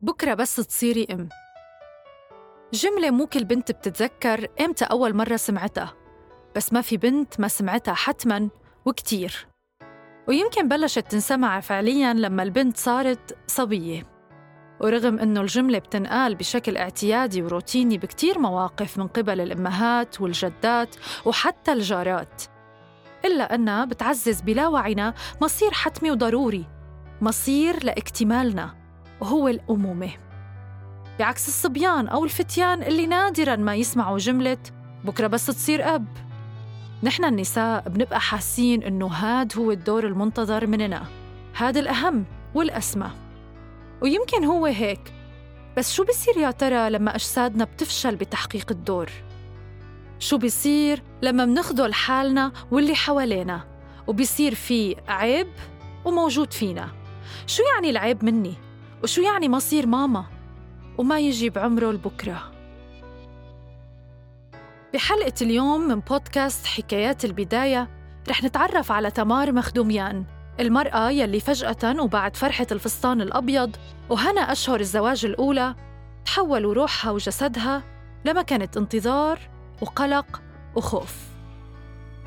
بكرة بس تصيري أم. جملة مو كل بنت بتتذكر إمتى أول مرة سمعتها بس ما في بنت ما سمعتها حتماً وكتير. ويمكن بلشت تنسمع فعلياً لما البنت صارت صبية. ورغم إنه الجملة بتنقال بشكل اعتيادي وروتيني بكتير مواقف من قبل الأمهات والجدات وحتى الجارات إلا أنها بتعزز بلا وعينا مصير حتمي وضروري مصير لاكتمالنا. وهو الأمومة. بعكس الصبيان أو الفتيان اللي نادراً ما يسمعوا جملة بكرة بس تصير أب نحن النساء بنبقى حاسين إنه هاد هو الدور المنتظر مننا. هاد الأهم والأسمى. ويمكن هو هيك. بس شو بصير يا ترى لما أجسادنا بتفشل بتحقيق الدور؟ شو بيصير لما منخذل حالنا واللي حوالينا؟ وبيصير في عيب وموجود فينا. شو يعني العيب مني؟ وشو يعني مصير ماما؟ وما يجي بعمره لبكرة. بحلقة اليوم من بودكاست حكايات البداية رح نتعرف على تمار مخدوميان. المرأة يلي فجأة وبعد فرحة الفستان الأبيض وهنا أشهر الزواج الأولى تحولوا روحها وجسدها لمكانة انتظار وقلق وخوف.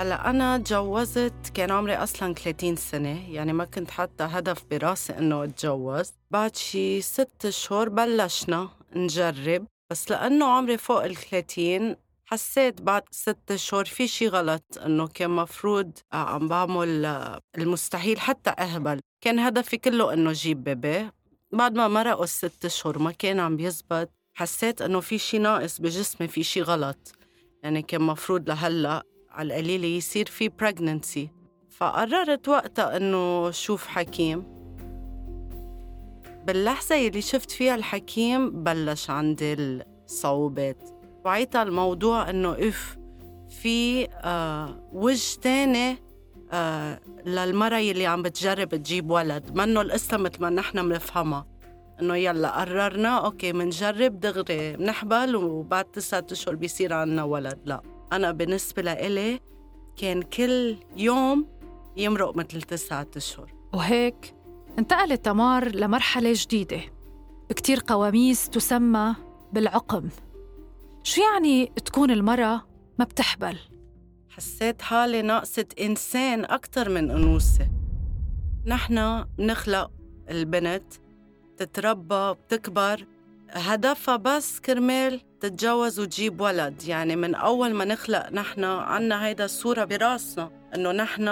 هلا أنا تجوزت كان عمري أصلا 30 سنة يعني ما كنت حتى هدف براسي إنه أتجوز. بعد شي ست شهور بلشنا نجرب بس لأنه عمري فوق ال 30 حسيت بعد ست شهور في شي غلط إنه كان مفروض عم بعمل المستحيل حتى أهبل. كان هدفي كله إنه جيب بيبي. بعد ما مرقوا الست شهور ما كان عم بيزبط حسيت إنه في شي ناقص بجسمي في شي غلط. يعني كان مفروض لهلأ على القليلة يصير في pregnancy. فقررت وقتها إنه شوف حكيم. باللحظة يلي شفت فيها الحكيم بلش عندي الصعوبات. وعيتها الموضوع إنه IVF آه وجه تاني آه للمرة يلي عم بتجرب تجيب ولد. منه القصة مثل ما نحن بنفهمها إنه يلا قررنا okay منجرب دغري بنحبل وبعد تسعة أشهر بيصير عنا ولد. لا. أنا بالنسبة لإلي كان كل يوم يمرق مثل تسعة أشهر. وهيك انتقلت تمار لمرحلة جديدة بكتير قواميس تسمى بالعقم. شو يعني تكون المرأة ما بتحبل؟ حسيت حالي ناقصة إنسان أكتر من أنوثة. نحن بنخلق البنت تتربى بتكبر هدفها بس كرمال تتجوز وتجيب ولد. يعني من أول ما نخلق نحن عنا هيدا الصورة براسنا إنه نحن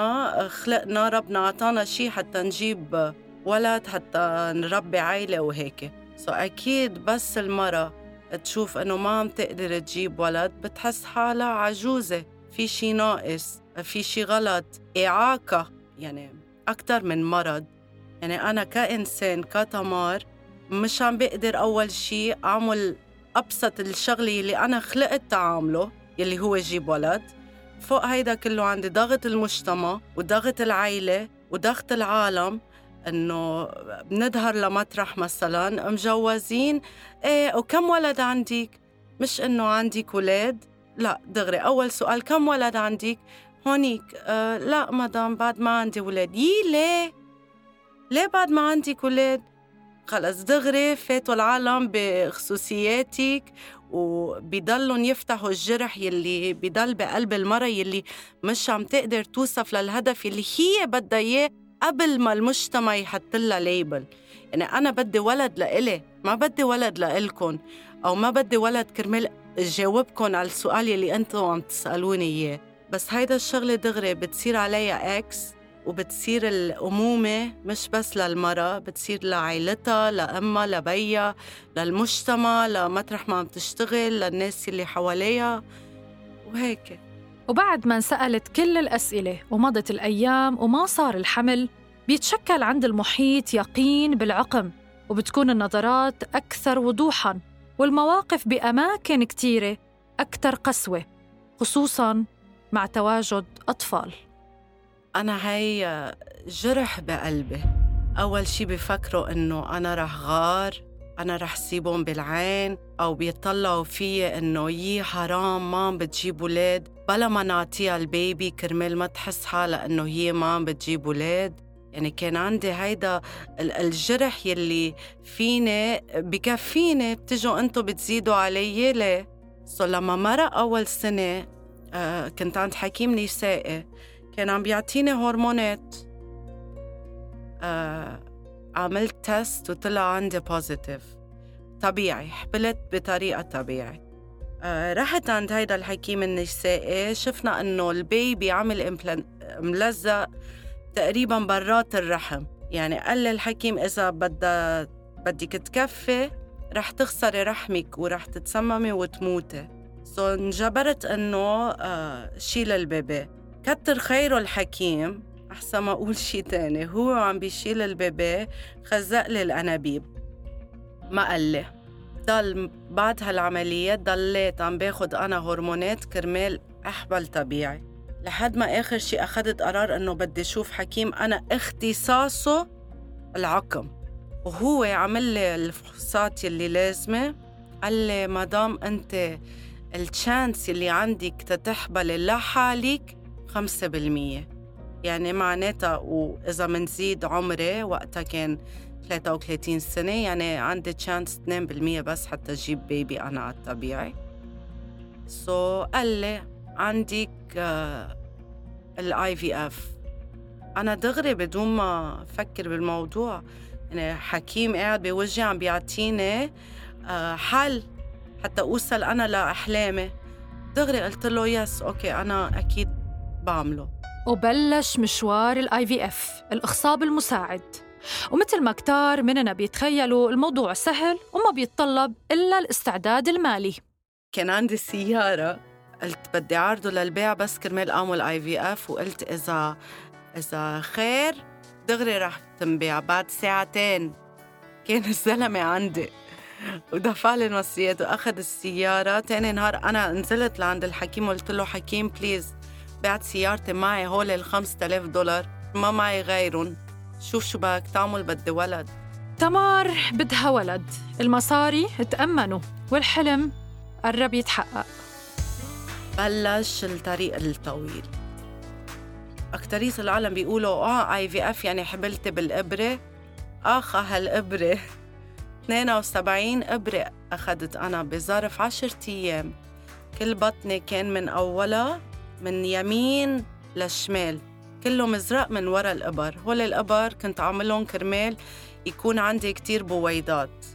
خلقنا ربنا عطانا شي حتى نجيب ولد حتى نربي عيلة وهيك. سو أكيد بس المرأة تشوف إنه ما عم تقدر تجيب ولد بتحس حالها عجوزة. في شي ناقص في شي غلط إعاقة. يعني أكتر من مرض. يعني أنا كإنسان كتمار مش عم بقدر أول شي أعمل أبسط الشغلة اللي أنا خلقت تعامله يلي هو جيب ولد. فوق هيدا كله عندي ضغط المجتمع وضغط العيلة وضغط العالم إنه بنظهر لمطرح مثلا مجوزين إيه وكم ولد عندك؟ مش إنه عندك ولاد؟ لا دغري أول سؤال كم ولد عندك؟ هونيك آه لا مدام بعد ما عندي ولاد. يي ليه؟ ليه بعد ما عندك ولاد؟ خلص دغري فاتوا العالم بخصوصياتك وبيضلوا يفتحوا الجرح يلي بضل بقلب المرة يلي مش عم تقدر توصف للهدف يلي هي بدها إياه قبل ما المجتمع يحط لها ليبل يعني أنا بدي ولد لإلي ما بدي ولد لإلكن أو ما بدي ولد كرمال جاوبكن على السؤال يلي أنتم عم تسألوني إياه. بس هيدا الشغلة دغري بتصير عليها إكس وبتصير الأمومة مش بس للمرأة بتصير لعائلتها لأمها لبيها للمجتمع لمطرح ما عم تشتغل للناس اللي حواليها وهيك. وبعد ما انسألت كل الأسئلة ومضت الأيام وما صار الحمل بيتشكل عند المحيط يقين بالعقم وبتكون النظرات أكثر وضوحاً والمواقف بأماكن كتيرة أكثر قسوة خصوصاً مع تواجد أطفال. أنا هي جرح بقلبي. أول شي بفكروا إنه أنا رح غار أنا رح سيبهم بالعين أو بيطلعوا فيي إنه يي حرام ما بتجيب ولاد. بلا ما نعطيها البيبي كرمال ما تحس حالها إنه هي ما بتجيب ولاد. يعني كان عندي هيدا الجرح يلي فيني بكفيني بتجوا أنتو بتزيدوا علي. ليه؟ so لما مرق أول سنة آه كنت عند حكيم نسائي. كان عم بيعطيني هرمونات آه عملت test وطلع عندي positive طبيعي حبلت بطريقة طبيعي آه رحت عند هيدا الحكيم النسائي شفنا إنه ال baby عمل ملزق تقريبا برات الرحم. يعني قال الحكيم إذا بدك تكفي رح تخسري رحمك ورح تتسممي وتموتي. so انجبرت إنه آه شيل ال baby. كتر خيره الحكيم أحسن ما أقول شي تاني هو عم بيشيل ال baby خزق لي الأنابيب. ما قال لي. ضل بعد هالعملية ضليت عم باخد أنا هرمونات كرمال أحبل طبيعي. لحد ما آخر شي أخدت قرار إنه بدي أشوف حكيم أنا اختصاصه العقم. وهو عمل لي الفحوصات يلي لازمة. قال لي مدام أنت التشانس اللي عندك تتحبلي لحالك خمسة بالمية. يعني معناتها وإذا منزيد عمري وقتها كان 33 سنة يعني عندي تشانس 2% بس حتى أجيب baby أنا على الطبيعي. so so, قال لي عندك ال IVF أنا دغري بدون ما أفكر بالموضوع. يعني حكيم قاعد بوجهي عم بيعطيني آه، حل حتى أوصل أنا لأحلامي. دغري قلت له yes okay أنا أكيد بعمله. وبلش مشوار ال IVF الإخصاب المساعد. ومثل ما كتار مننا بيتخيلوا الموضوع سهل وما بيتطلب إلا الاستعداد المالي. كان عندي سيارة قلت بدي عرضه للبيع بس كرمال اعمل IVF وقلت إذا إذا خير دغري رح تنبيع بعد ساعتين. كان الزلمة عندي ودفع لي المصريات وأخذ السيارة. تاني نهار أنا نزلت لعند الحكيم وقلت له حكيم please بعت سيارتي معي هول ال 5000 دولار. ما معي غيرهم. شوف شو بدك تعمل بدي ولد. تمار بدها ولد. المصاري تأمنوا والحلم قرب يتحقق. بلش الطريق الطويل. أكترية العالم بيقولوا آه اي في اف يعني حبلتي بالإبرة. آخ هالإبرة. 72 إبرة أخذت أنا بظرف عشرة أيام. كل بطني كان من أولها من يمين للشمال كله مزرق من ورا الإبر. هول الإبر كنت عاملهم كرمال يكون عندي كتير بويضات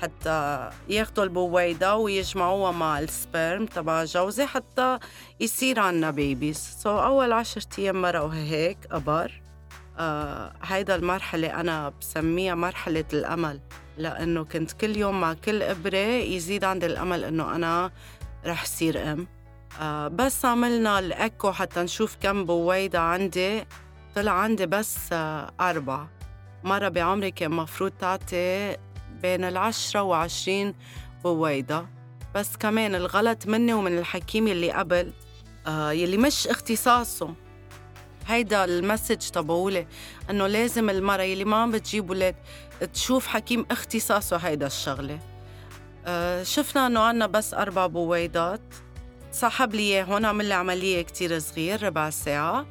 حتى ياخدوا البويضة ويجمعوها مع ال sperm تبع جوزي حتى يصير عنا babies so أول عشرة أيام مرقوا هيك أبر. آه هيدا المرحلة أنا بسميها مرحلة الأمل لأنه كنت كل يوم مع كل إبرة يزيد عندي الأمل إنه أنا رح صير أم. آه بس عملنا الأكو حتى نشوف كم بويضة عندي. طلع عندي بس آه أربعة. مرة بعمري كان مفروض تعطي بين العشرة وعشرين بويضة. بس كمان الغلط مني ومن الحكيم يلي قبل آه يلي مش اختصاصه. هيدا المسج تبعولي إنه لازم المرأة يلي ما عم بتجيب ولاد تشوف حكيم اختصاصه هيدا الشغلة. شفنا إنه عنا بس أربع بويضات. سحب لي اياهم عمل لي عملية كتير صغير ربع ساعة.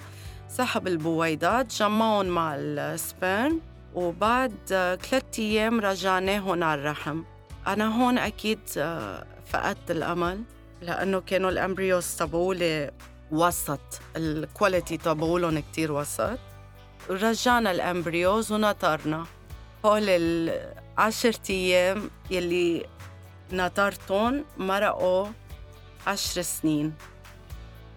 سحب البويضات جمعهم مع ال sperm وبعد ثلاثة أيام رجعناهم على الرحم. أنا هون أكيد آه، فقدت الأمل لأنه كانوا ال embryos تبعولي وسط ال quality تبعولهم كتير وسط. ورجعنا ال embryos ونطرنا. هول العشرة أيام يلي نطرتهم مرقوا عشر سنين.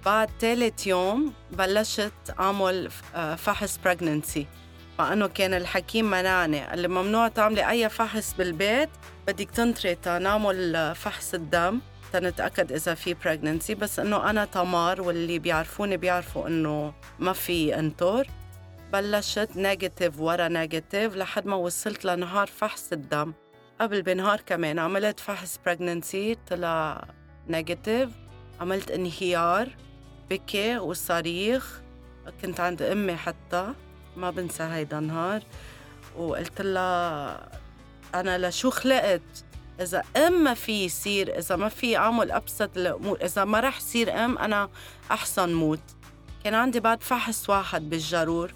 بعد ثالث يوم بلشت أعمل آه، فحص pregnancy إنه كان الحكيم منعني. قال لي ممنوع تعملي أي فحص بالبيت بدك تنطري تنعمل فحص الدم تنتأكد إذا في pregnancy بس إنه أنا تمار واللي بيعرفوني بيعرفوا إنه ما في انطر بلشت negative ورا negative لحد ما وصلت لنهار فحص الدم. قبل بنهار كمان عملت فحص pregnancy طلع negative. عملت انهيار بكي وصريخ كنت عند أمي حتى ما بنسى هيدا النهار. وقلت لها أنا لشو خلقت؟ إذا أم ما في يصير إذا ما في أعمل أبسط الأمور إذا ما رح صير أم أنا أحسن موت. كان عندي بعد فحص واحد بالجرور.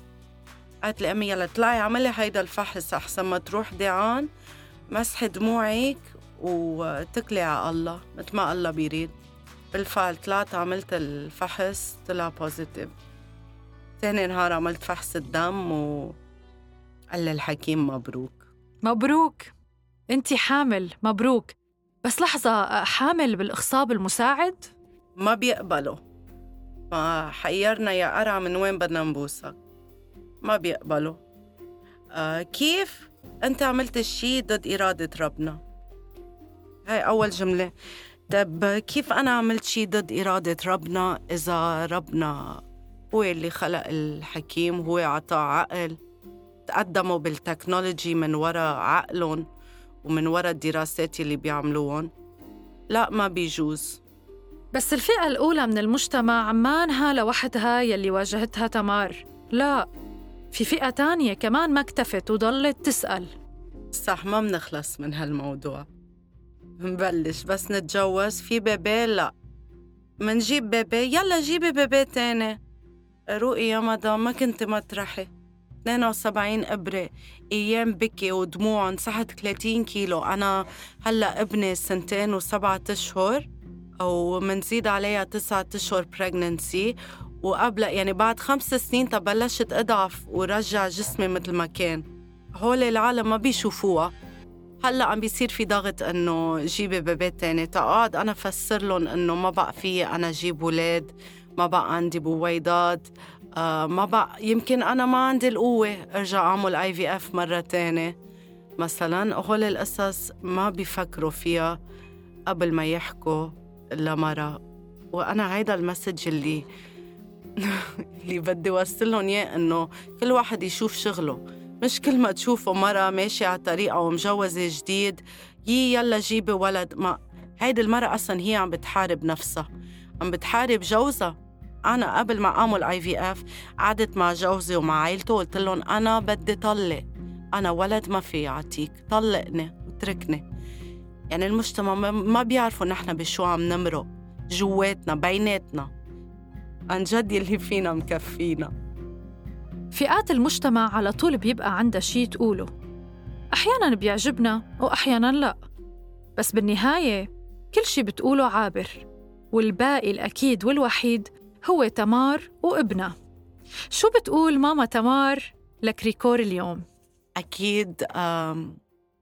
قالت لي أمي يلا اطلعي اعملي هيدا الفحص أحسن ما تروح ضيعان. مسحي دموعك وتكلي على الله مثل ما الله بيريد. بالفعل طلعت عملت الفحص طلع positive تاني نهار عملت فحص الدم و قال الحكيم مبروك. مبروك. انت حامل مبروك. بس لحظة حامل بالإخصاب المساعد؟ ما بيقبلوا فحيرنا يا قرع من وين بدنا نبوسك. ما بيقبلوا آه كيف؟ أنت عملت الشي ضد إرادة ربنا. هاي أول جملة. طب كيف أنا عملت شي ضد إرادة ربنا؟ إذا ربنا هو اللي خلق الحكيم هو عطاه عقل تقدموا بالتكنولوجي من وراء عقلهم ومن وراء الدراسات اللي بيعملوهم لا ما بيجوز. بس الفئة الأولى من المجتمع مانها لوحدها يلي واجهتها تمار. لا في فئة تانية كمان ما اكتفت وضلت تسأل. صح ما بنخلص من هالموضوع. نبلش بس نتجوز في بيبي؟ لا. منجيب بيبي؟ يلا جيبي بيبي تاني. روقي يا مدام ما كنت مطرحي 72 إبرة. أيام بكي ودموع انسحت 30 كيلو. أنا هلأ ابني سنتين وسبعة أشهر أو منزيد عليها تسعة أشهر بريغننسي وقبل يعني بعد خمس سنين تبلشت أضعف ورجع جسمي مثل ما كان. هول العالم ما بيشوفوها. هلأ عم بيصير في ضغط إنه جيبي بيبي تاني. تقعد أنا فسر لهم إنه ما بقى في أنا جيب ولاد ما بقى عندي بويضات آه ما بقى يمكن أنا ما عندي القوة أرجع أعمل IVF مرة تانية مثلا هول القصص ما بيفكروا فيها قبل ما يحكوا لمرة. وأنا هيدا ال message اللي اللي بدي اوصلهم إياه إنه كل واحد يشوف شغله. مش كل ما تشوفوا مرة ماشية على طريقة ومجوزة جديد يي يلا جيبي ولد. ما هيدي المرة أصلا هي عم بتحارب نفسها عم بتحارب جوزها. أنا قبل ما أعمل اي في اف قعدت مع جوزي ومع عائلته وقلت لهم أنا بدي طلق. أنا ولد ما في أعطيك طلقني وتركني يعني المجتمع ما بيعرفوا نحن بشو عم نمرق جواتنا بيناتنا. عن جد يلي فينا مكفينا. فئات المجتمع على طول بيبقى عندها شي تقوله. أحياناً بيعجبنا وأحياناً لا. بس بالنهاية كل شي بتقوله عابر والباقي الأكيد والوحيد هو تمار وابنها شو بتقول ماما تمار لكريكور اليوم؟ أكيد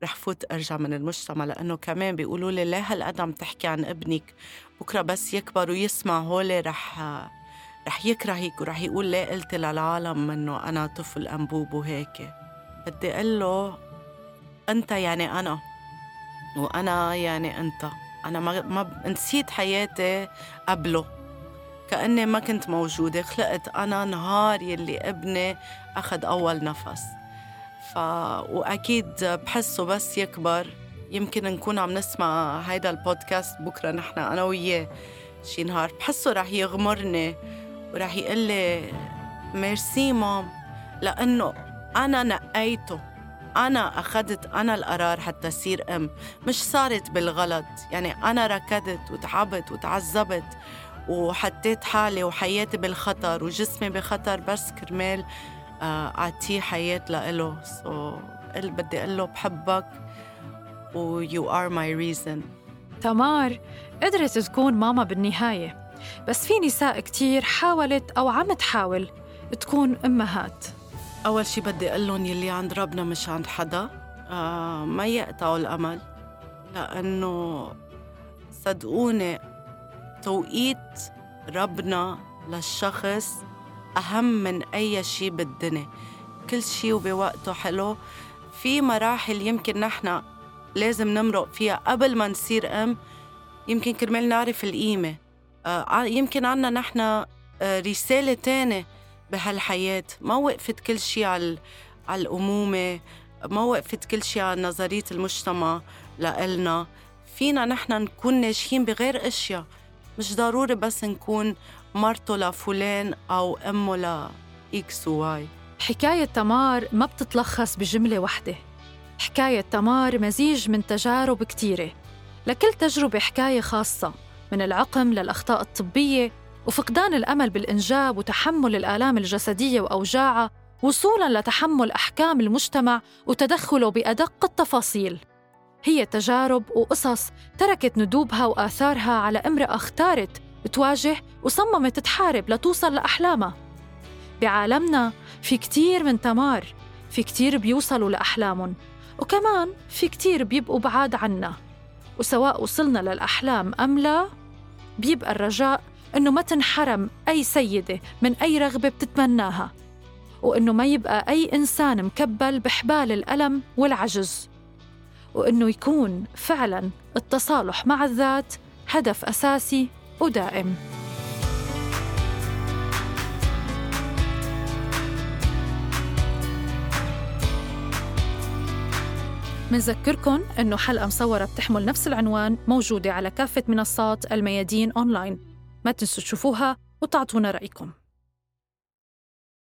رح فوت أرجع من المجتمع لأنه كمان بيقولوا لي ليه هالقد عم تحكي عن ابنك؟ بكرة بس يكبر ويسمع هولي رح رح يكرهك ورح يقول ليه قلت للعالم إنه أنا طفل أنبوب وهيك؟ بدي أقول له أنت يعني أنا وأنا يعني أنت. أنا ما, ما نسيت حياتي قبله. كأني ما كنت موجودة خلقت أنا نهار يلي ابني أخذ أول نفس. ف... وأكيد بحسه بس يكبر. يمكن نكون عم نسمع هيدا البودكاست بكرة نحن أنا وياه شي نهار. بحسه رح يغمرني. ورح يقول لي ميرسي مام لأنه أنا نقيته. أنا أخذت أنا القرار حتى صير أم. مش صارت بالغلط. يعني أنا ركضت وتعبت وتعذبت وحطيت حالي وحياتي بالخطر وجسمي بخطر. بس كرمال آه، أعطيه حياة لإله. سو so, بدي أقول له بحبك و you are my reason. تمار. قدرت تكون ماما بالنهاية. بس في نساء كتير حاولت أو عم تحاول تكون أمهات. أول شي بدي أقول لهم يلي عند ربنا مش عند حدا آه ما يقطعوا الأمل لأنه صدقوني توقيت ربنا للشخص أهم من أي شي بالدنيا. كل شي وبوقته حلو. في مراحل يمكن نحن لازم نمرق فيها قبل ما نصير أم يمكن كرمال نعرف القيمة. يمكن عنا نحن آه، رسالة تانية بهالحياة. ما وقفت كل شيء على على الأمومة ما وقفت كل شيء على نظرية المجتمع لإلنا. فينا نحن نكون ناجحين بغير أشياء. مش ضروري بس نكون مرته لفلان أو أمه لإكس وواي حكاية تمار ما بتتلخص بجملة واحدة. حكاية تمار مزيج من تجارب كتيرة. لكل تجربة حكاية خاصة. من العقم للأخطاء الطبية وفقدان الأمل بالإنجاب وتحمل الآلام الجسدية وأوجاعها وصولاً لتحمل أحكام المجتمع وتدخله بأدق التفاصيل. هي تجارب وقصص تركت ندوبها وآثارها على امرأة اختارت تواجه وصممت تحارب لتوصل لأحلامها. بعالمنا في كتير من تمار في كتير بيوصلوا لأحلامهم وكمان في كتير بيبقوا بعاد عنا. وسواء وصلنا للأحلام أم لا بيبقى الرجاء إنه ما تنحرم أي سيدة من أي رغبة بتتمناها وإنه ما يبقى أي إنسان مكبل بحبال الألم والعجز وإنه يكون فعلاً التصالح مع الذات هدف أساسي ودائم. منذكركن إنه حلقة مصورة بتحمل نفس العنوان موجودة على كافة منصات الميادين أونلاين. ما تنسوا تشوفوها وتعطونا رأيكم.